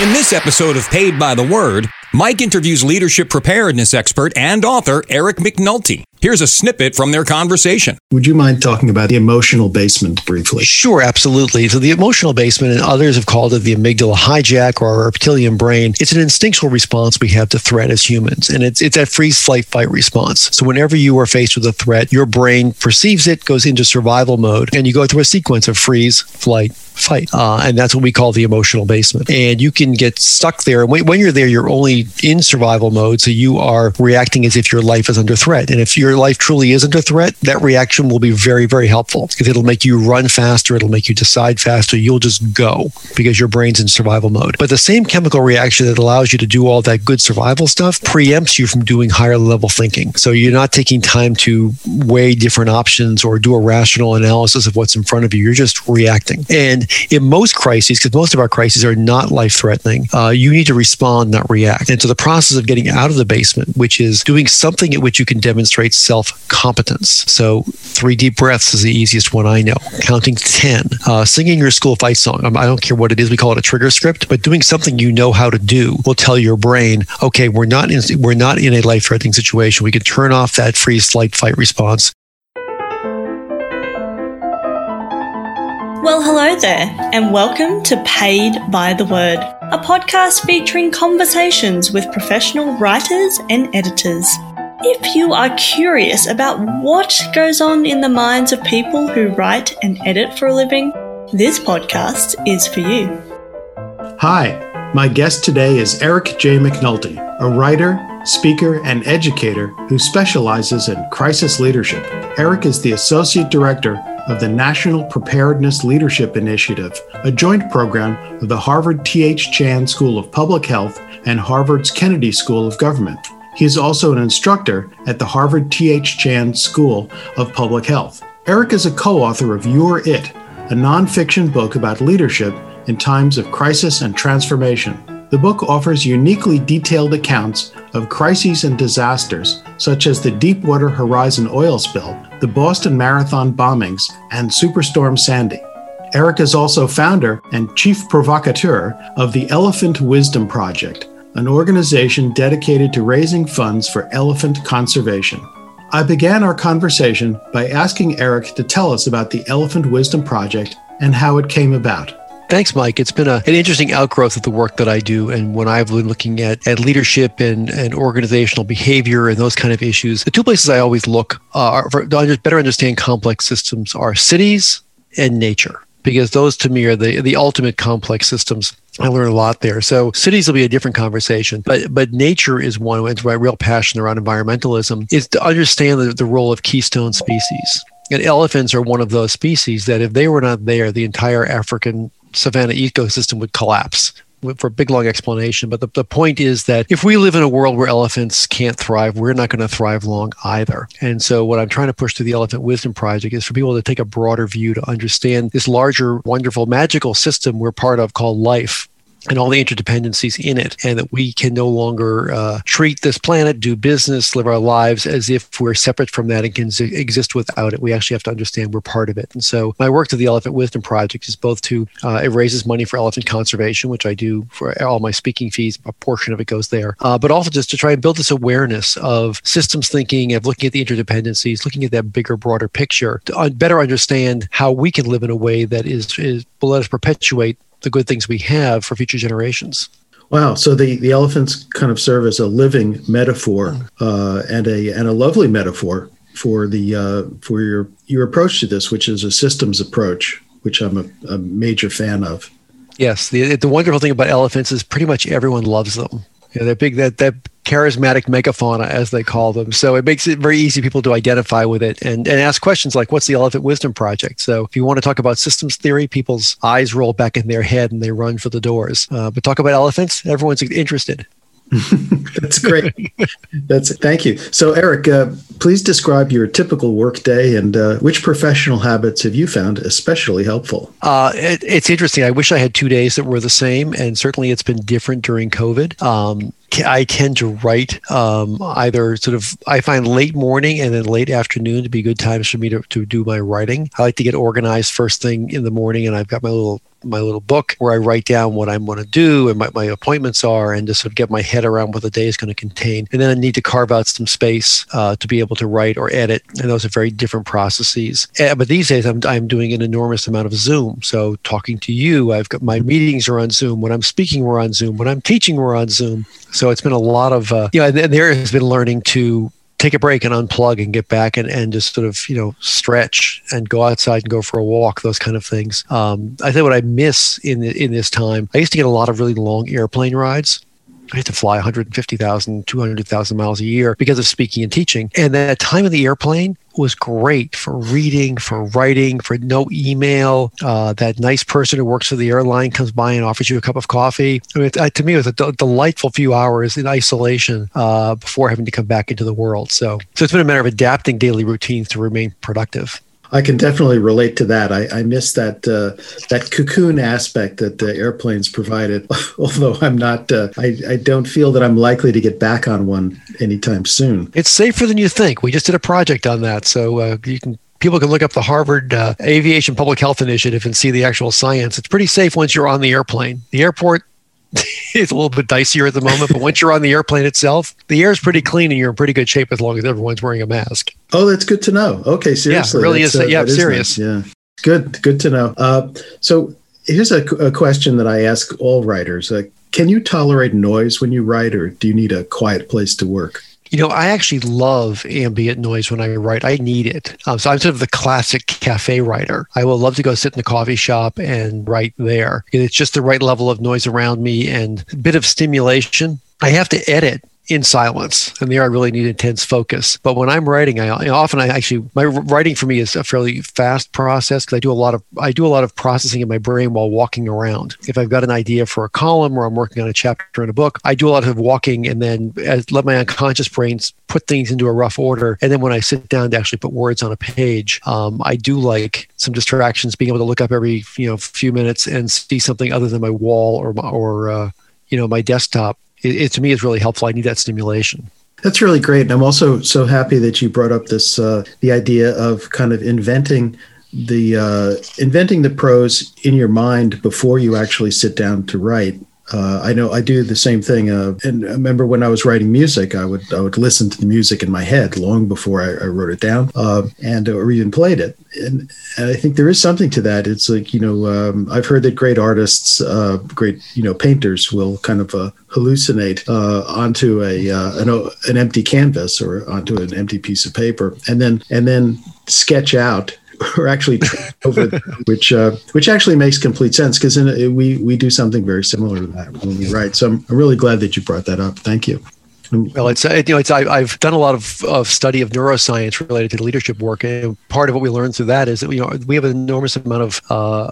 In this episode of Paid by the Word, Mike interviews leadership preparedness expert and author Eric McNulty. Here's a snippet from their conversation. Would you mind talking about the emotional basement briefly? Sure, absolutely. So, the emotional basement, and others have called it the amygdala hijack or our reptilian brain, it's an instinctual response we have to threat as humans. And it's, it's that freeze, flight, fight response. So, whenever you are faced with a threat, your brain perceives it, goes into survival mode, and you go through a sequence of freeze, flight, fight. Uh, and that's what we call the emotional basement. And you can get stuck there. When, when you're there, you're only in survival mode. So you are reacting as if your life is under threat. And if your life truly isn't a threat, that reaction will be very, very helpful because it'll make you run faster. It'll make you decide faster. You'll just go because your brain's in survival mode. But the same chemical reaction that allows you to do all that good survival stuff preempts you from doing higher level thinking. So you're not taking time to weigh different options or do a rational analysis of what's in front of you. You're just reacting. And in most crises, because most of our crises are not life threatening, uh, you need to respond, not react. And so the process of getting out of the basement, which is doing something at which you can demonstrate self competence. So three deep breaths is the easiest one I know. Counting 10, uh, singing your school fight song. I don't care what it is. We call it a trigger script, but doing something you know how to do will tell your brain, okay, we're not in, we're not in a life threatening situation. We can turn off that freeze, flight, fight response Well, hello there, and welcome to Paid by the Word, a podcast featuring conversations with professional writers and editors. If you are curious about what goes on in the minds of people who write and edit for a living, this podcast is for you. Hi, my guest today is Eric J. McNulty, a writer, speaker, and educator who specializes in crisis leadership. Eric is the Associate Director of the National Preparedness Leadership Initiative, a joint program of the Harvard T.H. Chan School of Public Health and Harvard's Kennedy School of Government. He is also an instructor at the Harvard T.H. Chan School of Public Health. Eric is a co author of You're It, a nonfiction book about leadership in times of crisis and transformation. The book offers uniquely detailed accounts of crises and disasters, such as the Deepwater Horizon oil spill, the Boston Marathon bombings, and Superstorm Sandy. Eric is also founder and chief provocateur of the Elephant Wisdom Project, an organization dedicated to raising funds for elephant conservation. I began our conversation by asking Eric to tell us about the Elephant Wisdom Project and how it came about. Thanks, Mike. It's been a, an interesting outgrowth of the work that I do. And when I've been looking at, at leadership and, and organizational behavior and those kind of issues, the two places I always look uh, for, to better understand complex systems are cities and nature, because those to me are the, the ultimate complex systems. I learn a lot there. So cities will be a different conversation, but but nature is one. It's my real passion around environmentalism is to understand the, the role of keystone species. And elephants are one of those species that if they were not there, the entire African savanna ecosystem would collapse for a big long explanation but the, the point is that if we live in a world where elephants can't thrive we're not going to thrive long either. And so what i'm trying to push through the elephant wisdom project is for people to take a broader view to understand this larger wonderful magical system we're part of called life and all the interdependencies in it, and that we can no longer uh, treat this planet, do business, live our lives as if we're separate from that and can exist without it. We actually have to understand we're part of it. And so, my work to the Elephant Wisdom Project is both to uh, it raises money for elephant conservation, which I do for all my speaking fees. A portion of it goes there, uh, but also just to try and build this awareness of systems thinking, of looking at the interdependencies, looking at that bigger, broader picture to better understand how we can live in a way that is, is will let us perpetuate the good things we have for future generations. Wow! So the, the elephants kind of serve as a living metaphor uh, and a and a lovely metaphor for the uh, for your your approach to this, which is a systems approach, which I'm a, a major fan of. Yes, the the wonderful thing about elephants is pretty much everyone loves them. You know, they're big. That that charismatic megafauna, as they call them. So it makes it very easy people to identify with it and, and ask questions like, what's the Elephant Wisdom Project? So if you want to talk about systems theory, people's eyes roll back in their head and they run for the doors. Uh, but talk about elephants, everyone's interested. That's great. That's thank you. So, Eric, uh, please describe your typical workday and uh, which professional habits have you found especially helpful? Uh, it, it's interesting. I wish I had two days that were the same, and certainly it's been different during COVID. Um, I tend to write um, either sort of, I find late morning and then late afternoon to be good times for me to, to do my writing. I like to get organized first thing in the morning, and I've got my little my little book where I write down what I'm going to do and what my appointments are, and just sort of get my head around what the day is going to contain. And then I need to carve out some space uh, to be able to write or edit, and those are very different processes. Uh, but these days, I'm I'm doing an enormous amount of Zoom. So talking to you, I've got my meetings are on Zoom. When I'm speaking, we're on Zoom. When I'm teaching, we're on Zoom. So it's been a lot of uh, you know, and there has been learning to take a break and unplug and get back and, and just sort of you know stretch and go outside and go for a walk those kind of things. Um, i think what i miss in in this time i used to get a lot of really long airplane rides I had to fly 150,000, 200,000 miles a year because of speaking and teaching. And that time in the airplane was great for reading, for writing, for no email. Uh, that nice person who works for the airline comes by and offers you a cup of coffee. I mean, it, uh, to me, it was a d- delightful few hours in isolation uh, before having to come back into the world. So, so it's been a matter of adapting daily routines to remain productive. I can definitely relate to that. I, I miss that uh, that cocoon aspect that the airplanes provided. Although I'm not, uh, I, I don't feel that I'm likely to get back on one anytime soon. It's safer than you think. We just did a project on that, so uh, you can people can look up the Harvard uh, Aviation Public Health Initiative and see the actual science. It's pretty safe once you're on the airplane. The airport it's a little bit dicier at the moment, but once you're on the airplane itself, the air is pretty clean and you're in pretty good shape as long as everyone's wearing a mask. Oh, that's good to know. Okay, seriously. Yeah, really is. Uh, yeah, serious. Nice. Yeah, good. Good to know. Uh, so here's a, a, question that I ask all writers: uh, Can you tolerate noise when you write, or do you need a quiet place to work? You know, I actually love ambient noise when I write. I need it. Um, so I'm sort of the classic cafe writer. I will love to go sit in a coffee shop and write there. It's just the right level of noise around me and a bit of stimulation. I have to edit in silence and there i really need intense focus. But when i'm writing i often i actually my writing for me is a fairly fast process because i do a lot of i do a lot of processing in my brain while walking around. If i've got an idea for a column or i'm working on a chapter in a book i do a lot of walking and then let my unconscious brains put things into a rough order. And then when i sit down to actually put words on a page um, i do like some distractions being able to look up every you know few minutes and see something other than my wall or or uh, you know my desktop it, it, to me is really helpful. I need that stimulation. That's really great, and I'm also so happy that you brought up this uh, the idea of kind of inventing the uh, inventing the prose in your mind before you actually sit down to write uh, I know I do the same thing. Uh, and I remember when I was writing music, I would I would listen to the music in my head long before I, I wrote it down, uh, and or even played it. And, and, I think there is something to that. It's like you know um, I've heard that great artists, uh, great you know painters will kind of uh, hallucinate uh, onto a an, an empty canvas or onto an empty piece of paper, and then and then sketch out or actually over, which uh, which actually makes complete sense because we we do something very similar to that when we write. So I'm really glad that you brought that up. Thank you. Well, it's you know it's I, have done a lot of, of study of neuroscience related to leadership work, and part of what we learned through that is that you know we have an enormous amount of uh,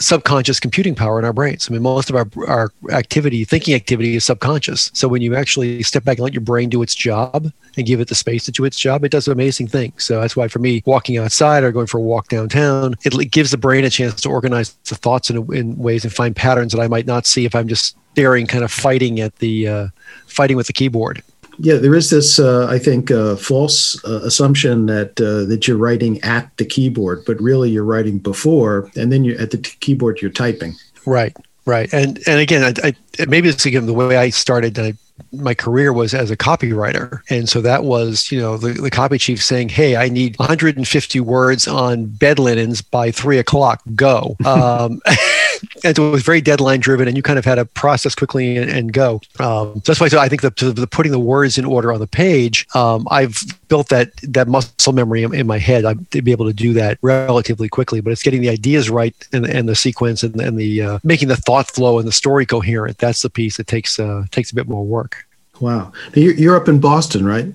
subconscious computing power in our brains. I mean, most of our, our activity, thinking activity is subconscious. So when you actually step back and let your brain do its job and give it the space to do its job, it does amazing things. So that's why for me, walking outside or going for a walk downtown, it, gives the brain a chance to organize the thoughts in, in ways and find patterns that I might not see if I'm just staring, kind of fighting at the, uh, fighting with the keyboard. Yeah, there is this, uh, I think, uh, false uh, assumption that uh, that you're writing at the keyboard, but really you're writing before, and then you at the t- keyboard you're typing. Right, right, and and again, I, I, maybe it's again the way I started. I, my career was as a copywriter. And so that was, you know, the, the copy chief saying, Hey, I need 150 words on bed linens by three o'clock. Go. Um, it was very deadline driven, and you kind of had to process quickly and, and go. Um, so that's why so I think the, the, putting the words in order on the page, um, I've built that that muscle memory in, in my head. I to be able to do that relatively quickly, but it's getting the ideas right and, and the sequence and, and the uh, making the thought flow and the story coherent. That's the piece that takes uh, takes a bit more work. Wow, you're up in Boston, right?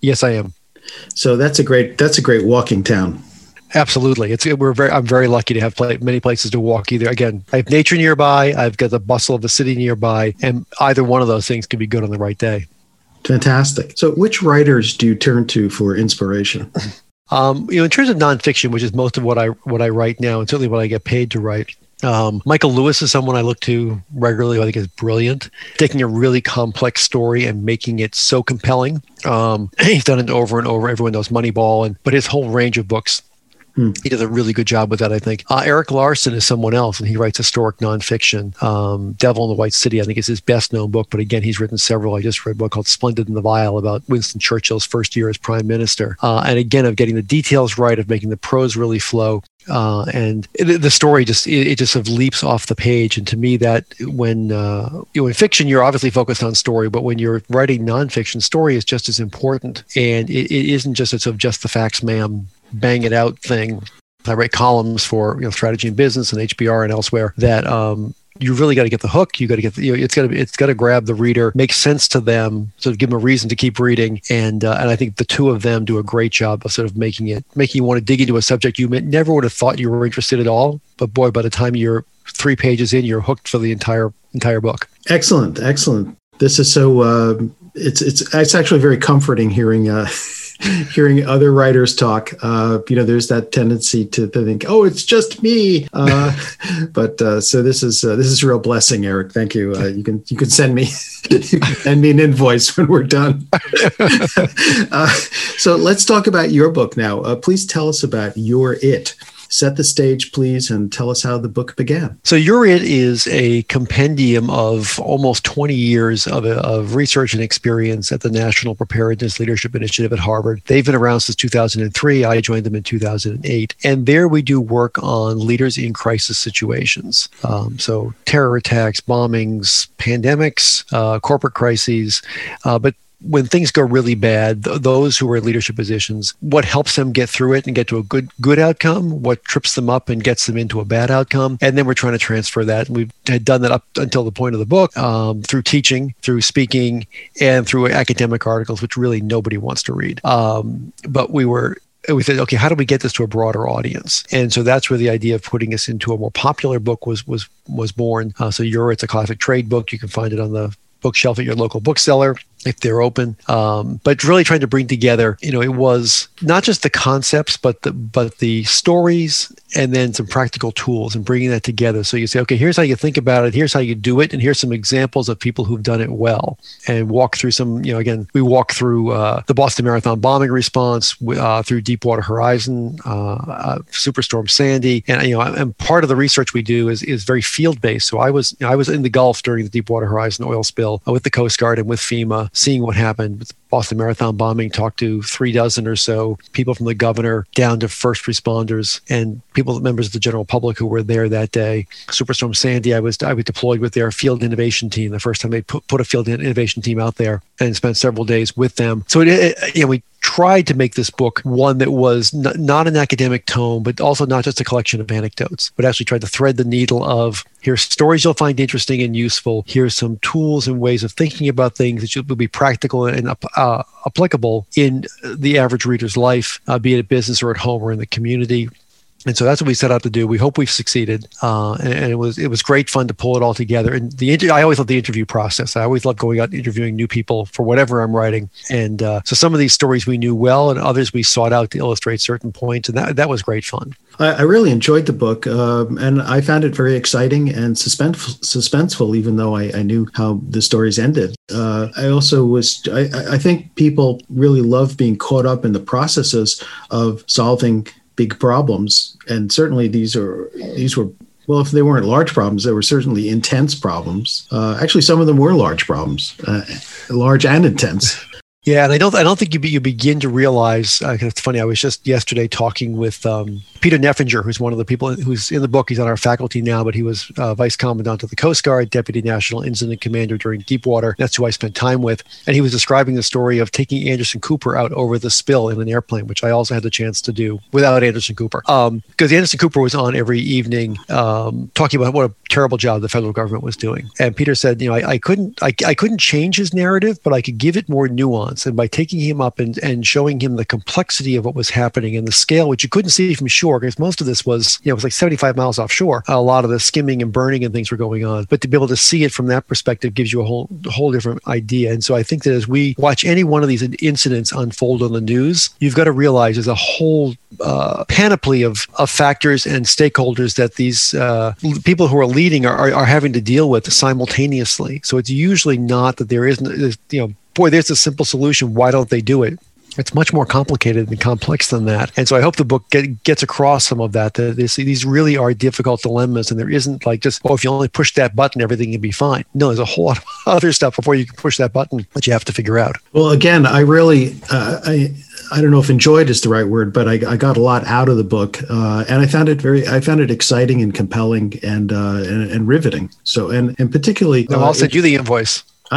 Yes, I am. So that's a great that's a great walking town. Absolutely, it's we're very. I'm very lucky to have play, many places to walk. Either again, I have nature nearby, I've got the bustle of the city nearby, and either one of those things can be good on the right day. Fantastic. So, which writers do you turn to for inspiration? Um, you know, in terms of nonfiction, which is most of what I what I write now, and certainly what I get paid to write, um, Michael Lewis is someone I look to regularly. I think is brilliant, taking a really complex story and making it so compelling. Um, he's done it over and over. Everyone knows Moneyball, and but his whole range of books. He does a really good job with that, I think. Uh, Erik Larson is someone else, and he writes historic nonfiction. Um, Devil in the White City, I think, is his best known book. But again, he's written several. I just read one called Splendid and the Vile about Winston Churchill's first year as prime minister. Uh, and again, of getting the details right, of making the prose really flow. Uh, and it, the story just it, it, just sort of leaps off the page. And to me, that when uh, you know, in fiction, you're obviously focused on story, but when you're writing nonfiction, story is just as important. And it, it isn't just a sort of just the facts, ma'am, bang it out thing. I write columns for you know strategy and business and HBR and elsewhere that um, you really got to get the hook. You got to get the, you know, it's got to it's got to grab the reader, make sense to them, sort of give them a reason to keep reading. And uh, and I think the two of them do a great job of sort of making it making you want to dig into a subject you never would have thought you were interested at all. But boy, by the time you're three pages in, you're hooked for the entire entire book. Excellent, excellent. This is so. Uh, it's it's it's actually very comforting hearing. Uh, hearing other writers talk. Uh, you know, there's that tendency to, to think, "Oh, it's just me." Uh, but uh, so this is uh, this is a real blessing, Eric. Thank you. Uh, you can you can send me send me an invoice when we're done. Uh, so let's talk about your book now. please tell us about your it set the stage, please, and tell us how the book began. So, You're It is a compendium of almost 20 years of, of research and experience at the National Preparedness Leadership Initiative at Harvard. They've been around since 2003. I joined them in 2008. And there we do work on leaders in crisis situations. Um, so, terror attacks, bombings, pandemics, uh, corporate crises, uh, but when things go really bad, th- those who are in leadership positions, what helps them get through it and get to a good good outcome, what trips them up and gets them into a bad outcome, and then we're trying to transfer that. And we've had done that up until the point of the book um, through teaching, through speaking, and through academic articles, which really nobody wants to read. Um, but we were we said, okay, how do we get this to a broader audience? And so that's where the idea of putting us into a more popular book was was was born. Uh, so You're It's a classic trade book. You can find it on the bookshelf at your local bookseller if they're open. Um, but really trying to bring together, you know, it was not just the concepts, but the but the stories and then some practical tools and bringing that together. So you say, okay, here's how you think about it, here's how you do it, and here's some examples of people who've done it well, and walk through some. You know, again, we walk through uh, the Boston Marathon bombing response, uh, through Deepwater Horizon, uh, uh, Superstorm Sandy, and you know, and part of the research we do is is very field based. So I was you know, I was in the Gulf during the Deepwater Horizon oil spill with the Coast Guard and with FEMA seeing what happened with Boston Marathon bombing, talked to three dozen or so people from the governor down to first responders and people, members of the general public who were there that day. Superstorm Sandy, I was I was deployed with their field innovation team the first time they put, put a field innovation team out there and spent several days with them. So it, it, you know, we tried to make this book one that was n- not an academic tome, but also not just a collection of anecdotes, but actually tried to thread the needle of here's stories you'll find interesting and useful. Here's some tools and ways of thinking about things that will be practical and uh, applicable in the average reader's life, uh, be it at business or at home or in the community and so that's what we set out to do. We hope we've succeeded, uh, and, and, it was it was great fun to pull it all together. And the inter- I always love the interview process. I always love going out and interviewing new people for whatever I'm writing. And uh, so some of these stories we knew well, and others we sought out to illustrate certain points, and that that was great fun. I, I really enjoyed the book, um, and I found it very exciting and suspense- suspenseful, even though I, I knew how the stories ended. Uh, I also was I, I think people really love being caught up in the processes of solving big problems, and certainly these are these were well, if they weren't large problems, they were certainly intense problems. Uh, actually, some of them were large problems, uh, large and intense. Yeah, and I don't I don't think you be, you begin to realize. Uh, it's funny. I was just yesterday talking with um, Peter Neffenger, who's one of the people who's in the book. He's on our faculty now, but he was uh, vice commandant of the Coast Guard, deputy national incident commander during Deepwater. That's who I spent time with, and he was describing the story of taking Anderson Cooper out over the spill in an airplane, which I also had the chance to do without Anderson Cooper, because um, Anderson Cooper was on every evening um, talking about what a terrible job the federal government was doing. And Peter said, you know, I, I couldn't I, I couldn't change his narrative, but I could give it more nuance, and by taking him up and, and showing him the complexity of what was happening and the scale, which you couldn't see from shore because most of this was, you know, it was like 75 miles offshore. A lot of the skimming and burning and things were going on. But to be able to see it from that perspective gives you a whole, whole different idea. And so I think that as we watch any one of these incidents unfold on the news, you've got to realize there's a whole uh, panoply of, of factors and stakeholders that these uh, people who are leading are, are, are having to deal with simultaneously. So it's usually not that there isn't, you know, boy, there's a simple solution. Why don't they do it? It's much more complicated and complex than that. And so I hope the book get, gets across some of that, that this, these really are difficult dilemmas. And there isn't like just, oh, if you only push that button, everything can be fine. No, there's a whole lot of other stuff before you can push that button that you have to figure out. Well, again, I really, uh, I, I don't know if enjoyed is the right word, but I, I got a lot out of the book, uh, and I found it very, I found it exciting and compelling and uh, and, and, riveting. So, and and particularly, no, I'll uh, send you the invoice.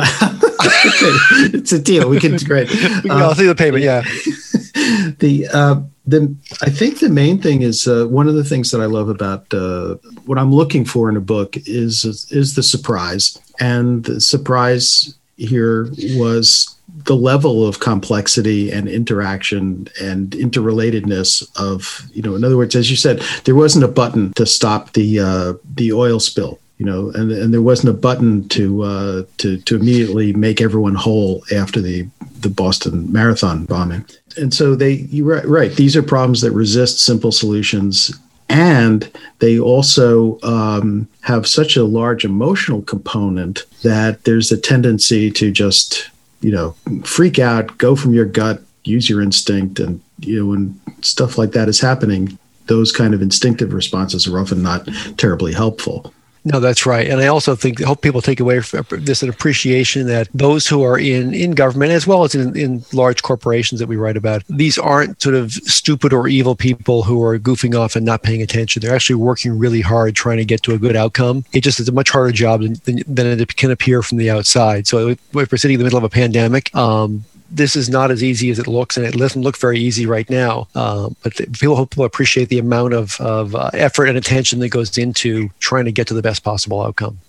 it's a deal. We can great. I'll see the payment. Yeah. the uh, the I think the main thing is uh, one of the things that I love about uh, what I'm looking for in a book is is the surprise, and the surprise here was the level of complexity and interaction and interrelatedness of you know in other words as you said there wasn't a button to stop the uh, the oil spill you know and and there wasn't a button to uh, to to immediately make everyone whole after the the Boston Marathon bombing. And so they you right, right. These are problems that resist simple solutions. And they also um, have such a large emotional component that there's a tendency to just you know freak out go from your gut use your instinct and you know when stuff like that is happening those kind of instinctive responses are often not terribly helpful no, that's right. And I also think hope people take away this an appreciation that those who are in, in government, as well as in, in large corporations that we write about, these aren't sort of stupid or evil people who are goofing off and not paying attention. They're actually working really hard trying to get to a good outcome. It just is a much harder job than, than it can appear from the outside. So if we're sitting in the middle of a pandemic, um, this is not as easy as it looks, and it doesn't look very easy right now. Uh, but people hope people appreciate the amount of, of uh, effort and attention that goes into trying to get to the best possible outcome.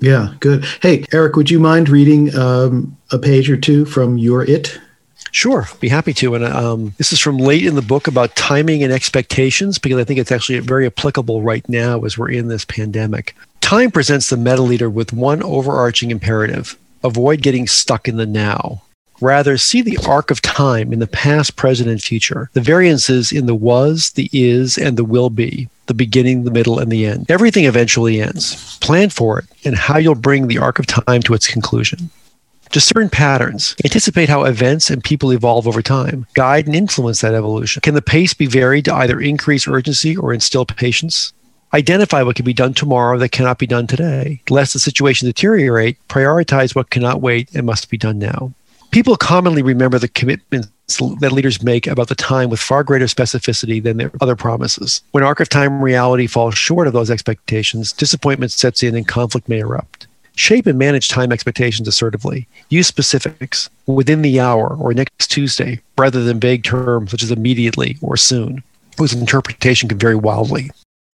Yeah, good. Hey, Eric, would you mind reading um, a page or two from You're It? Sure, be happy to. And um, this is from late in the book about timing and expectations, because I think it's actually very applicable right now as we're in this pandemic. Time presents the meta leader with one overarching imperative avoid getting stuck in the now. Rather, see the arc of time in the past, present, and future, the variances in the was, the is, and the will be, the beginning, the middle, and the end. Everything eventually ends. Plan for it and how you'll bring the arc of time to its conclusion. Discern patterns. Anticipate how events and people evolve over time. Guide and influence that evolution. Can the pace be varied to either increase urgency or instill patience? Identify what can be done tomorrow that cannot be done today. Lest the situation deteriorate, prioritize what cannot wait and must be done now. People commonly remember the commitments that leaders make about the time with far greater specificity than their other promises. When arc of time reality falls short of those expectations, disappointment sets in and conflict may erupt. Shape and manage time expectations assertively. Use specifics within the hour or next Tuesday rather than vague terms such as immediately or soon, whose interpretation can vary wildly.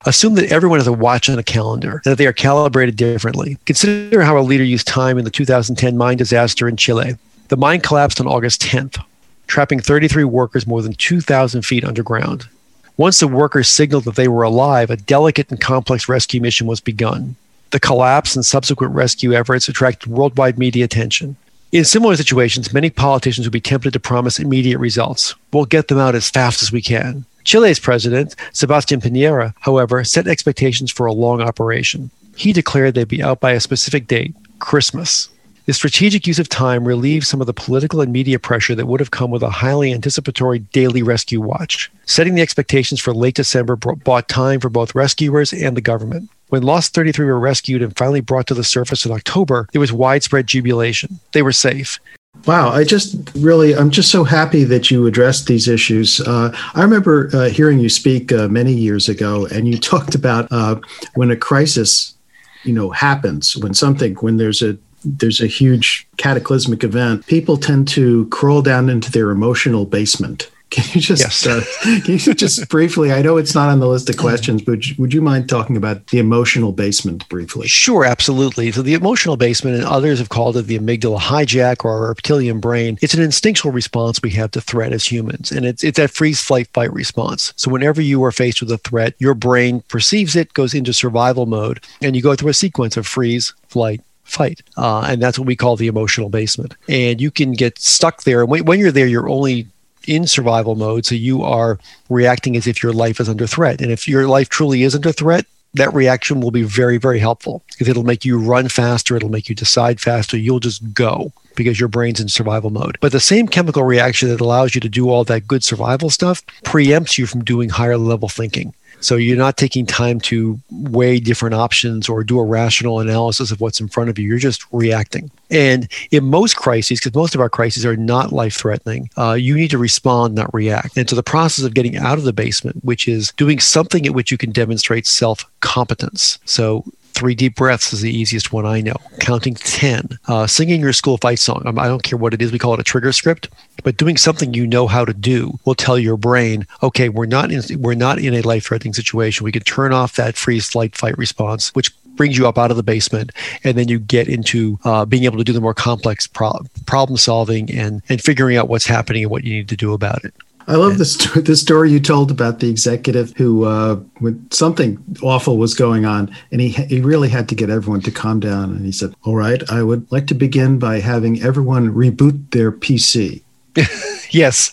Assume that everyone has a watch and a calendar and that they are calibrated differently. Consider how a leader used time in the 2010 mine disaster in Chile. The mine collapsed on August 10th, trapping 33 workers more than 2,000 feet underground. Once the workers signaled that they were alive, a delicate and complex rescue mission was begun. The collapse and subsequent rescue efforts attracted worldwide media attention. In similar situations, many politicians would be tempted to promise immediate results. We'll get them out as fast as we can. Chile's president, Sebastian Piñera, however, set expectations for a long operation. He declared they'd be out by a specific date, Christmas. The strategic use of time relieved some of the political and media pressure that would have come with a highly anticipatory daily rescue watch. Setting the expectations for late December bought time for both rescuers and the government. When Los 33 were rescued and finally brought to the surface in October, there was widespread jubilation. They were safe. Wow, I just really, I'm just so happy that you addressed these issues. Uh, I remember uh, hearing you speak uh, many years ago, and you talked about uh, when a crisis, you know, happens, when something, when there's a there's a huge cataclysmic event, people tend to crawl down into their emotional basement. Can you just yes. uh, can you just briefly? I know it's not on the list of questions, but would you mind talking about the emotional basement briefly? Sure, absolutely. So the emotional basement, and others have called it the amygdala hijack or our reptilian brain. It's an instinctual response we have to threat as humans, and it's it's that freeze, flight, fight response. So whenever you are faced with a threat, your brain perceives it, goes into survival mode, and you go through a sequence of freeze, flight, fight. Uh, and that's what we call the emotional basement. And you can get stuck there. And when, when you're there, you're only in survival mode. So you are reacting as if your life is under threat. And if your life truly is under threat, that reaction will be very, very helpful because it'll make you run faster, it'll make you decide faster. You'll just go because your brain's in survival mode. But the same chemical reaction that allows you to do all that good survival stuff preempts you from doing higher level thinking. So you're not taking time to weigh different options or do a rational analysis of what's in front of you. You're just reacting. And in most crises, because most of our crises are not life threatening, uh, you need to respond, not react. And so the process of getting out of the basement, which is doing something at which you can demonstrate self competence. So Three deep breaths is the easiest one I know. Counting 10. Uh, singing your school fight song. I don't care what it is. We call it a trigger script. But doing something you know how to do will tell your brain, okay, we're not in, we're not in a life threatening situation. We can turn off that freeze, flight, fight response, which brings you up out of the basement, and then you get into uh, being able to do the more complex pro- problem solving and and figuring out what's happening and what you need to do about it. I love this the story you told about the executive who, uh, when something awful was going on, and he he really had to get everyone to calm down. And he said, "All right, I would like to begin by having everyone reboot their PC." yes.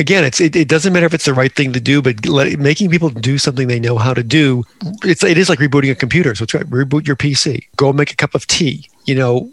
Again, it's it, it, doesn't matter if it's the right thing to do, but let, making people do something they know how to do, it's it is like rebooting a computer. So it's right, reboot your PC. Go make a cup of tea. You know,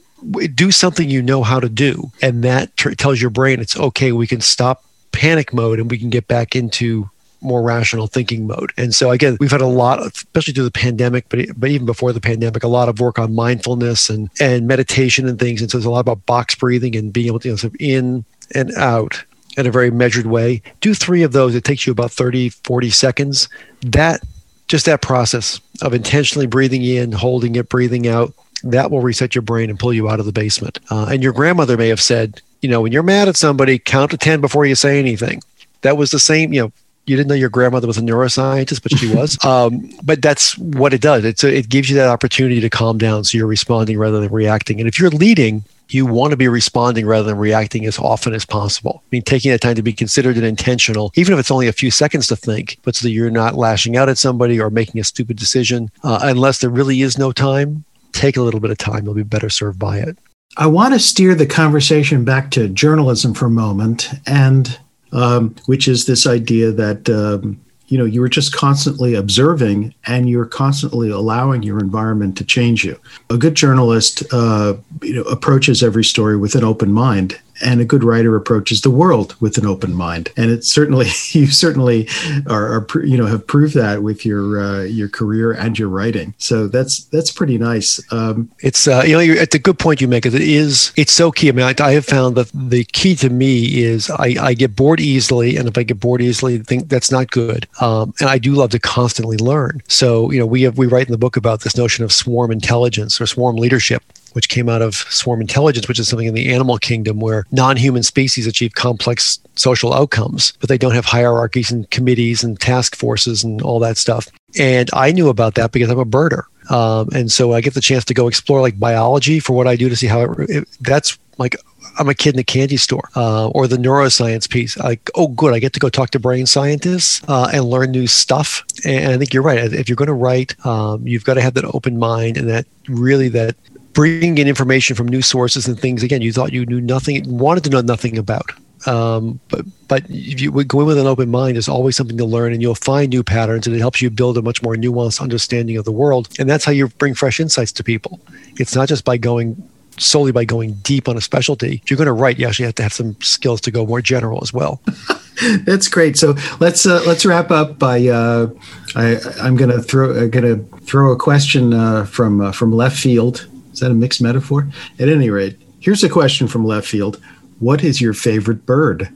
do something you know how to do, and that tr- tells your brain it's okay. We can stop panic mode and we can get back into more rational thinking mode. And so again, we've had a lot, of, especially through the pandemic, but but even before the pandemic, a lot of work on mindfulness and and meditation and things. And so there's a lot about box breathing and being able to you know, sort of in and out in a very measured way. Do three of those. It takes you about 30, 40 seconds. That just that process of intentionally breathing in, holding it, breathing out, that will reset your brain and pull you out of the basement. Uh, and your grandmother may have said, you know, when you're mad at somebody, count to 10 before you say anything. That was the same, you know, you didn't know your grandmother was a neuroscientist, but she was. um, but that's what it does. It's a, it gives you that opportunity to calm down, so you're responding rather than reacting. And if you're leading, you want to be responding rather than reacting as often as possible. I mean, taking that time to be considered and intentional, even if it's only a few seconds to think, but so that you're not lashing out at somebody or making a stupid decision. Uh, unless there really is no time, take a little bit of time. You'll be better served by it. I want to steer the conversation back to journalism for a moment, and um, which is this idea that um, you know you were just constantly observing and you're constantly allowing your environment to change you. A good journalist, uh, you know, approaches every story with an open mind, and a good writer approaches the world with an open mind. And it's certainly you certainly are, are you know have proved that with your uh, your career and your writing. So that's that's pretty nice. Um, it's uh, you know it's a good point you make. It is it's so key. I mean, I, I have found that the key to me is I, I get bored easily, and if I get bored easily, I think that's not good. Um, and I do love to constantly learn. So you know we have we write in the book about this notion of swarm intelligence or swarm leadership which came out of swarm intelligence, which is something in the animal kingdom where non human species achieve complex social outcomes, but they don't have hierarchies and committees and task forces and all that stuff. And I knew about that because I'm a birder. Um, and so I get the chance to go explore like biology for what I do to see how it, it that's like I'm a kid in a candy store, uh, or the neuroscience piece. Like, oh, good, I get to go talk to brain scientists uh, and learn new stuff. And I think you're right. If you're going to write, um, you've got to have that open mind and that really that bringing in information from new sources and things again you thought you knew nothing wanted to know nothing about. Um, but but if you go in with an open mind there's always something to learn and you'll find new patterns and it helps you build a much more nuanced understanding of the world. And that's how you bring fresh insights to people. It's not just by going solely by going deep on a specialty. If you're going to write. You actually have to have some skills to go more general as well. That's great. So let's uh, let's wrap up by uh, I, am going to throw uh, going to throw a question uh, from uh, from left field is that a mixed metaphor? At any rate, here's a question from left field. What is your favorite bird?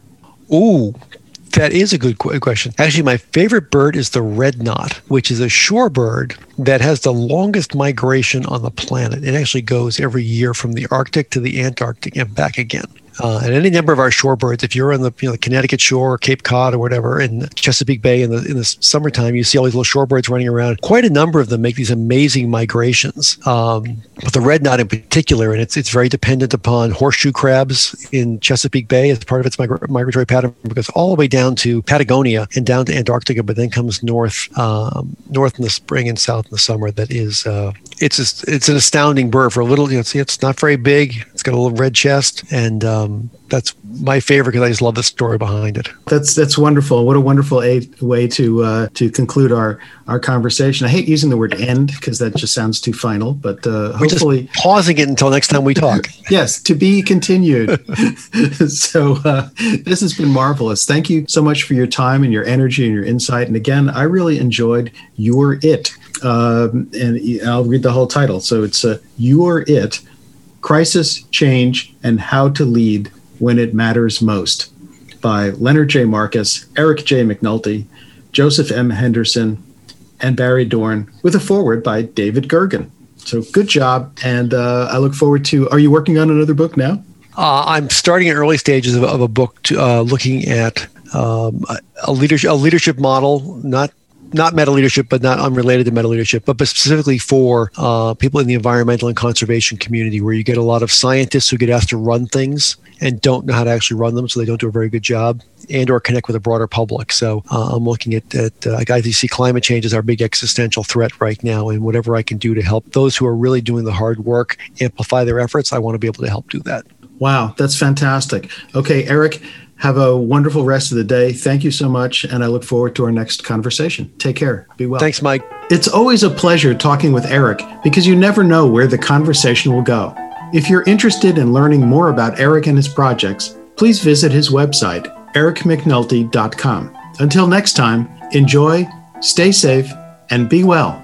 Ooh, that is a good question. Actually, my favorite bird is the red knot, which is a shorebird that has the longest migration on the planet. It actually goes every year from the Arctic to the Antarctic and back again. Uh, and any number of our shorebirds, if you're on the you know the Connecticut shore, or Cape Cod, or whatever, in Chesapeake Bay in the in the summertime, you see all these little shorebirds running around. Quite a number of them make these amazing migrations. Um, but the red knot in particular, and it's it's very dependent upon horseshoe crabs in Chesapeake Bay as part of its migra- migratory pattern, because all the way down to Patagonia and down to Antarctica, but then comes north um, north in the spring and south in the summer. That is, uh, it's it's an astounding bird for a little. You know, see, it's not very big. Got a little red chest, and um, that's my favorite because I just love the story behind it. That's that's wonderful. What a wonderful a- way to uh, to conclude our our conversation. I hate using the word end because that just sounds too final, but uh, hopefully pausing it until next time we talk. yes, to be continued. so uh, this has been marvelous. Thank you so much for your time and your energy and your insight. And again, I really enjoyed You're It. Um, and I'll read the whole title. So it's uh, You're It Crisis, Change, and How to Lead When It Matters Most by Leonard J. Marcus, Eric J. McNulty, Joseph M. Henderson, and Barry Dorn, with a foreword by David Gergen. So good job. And uh, I look forward to. Are you working on another book now? Uh, I'm starting in early stages of, of a book to, uh, looking at um, a, leadership, a leadership model, not not meta leadership, but not unrelated to meta leadership, but specifically for uh, people in the environmental and conservation community, where you get a lot of scientists who get asked to run things and don't know how to actually run them, so they don't do a very good job, and or connect with a broader public. So uh, I'm looking at, at uh, I see climate change as our big existential threat right now, and whatever I can do to help those who are really doing the hard work amplify their efforts, I want to be able to help do that. Wow, that's fantastic. Okay, Eric, have a wonderful rest of the day. Thank you so much. And I look forward to our next conversation. Take care. Be well. Thanks, Mike. It's always a pleasure talking with Eric because you never know where the conversation will go. If you're interested in learning more about Eric and his projects, please visit his website, ericmcnulty.com. Until next time, enjoy, stay safe, and be well.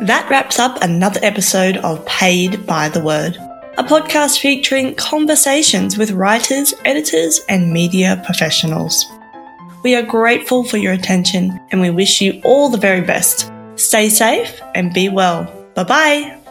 That wraps up another episode of Paid by the Word a podcast featuring conversations with writers, editors, and media professionals. We are grateful for your attention and we wish you all the very best. Stay safe and be well. Bye bye.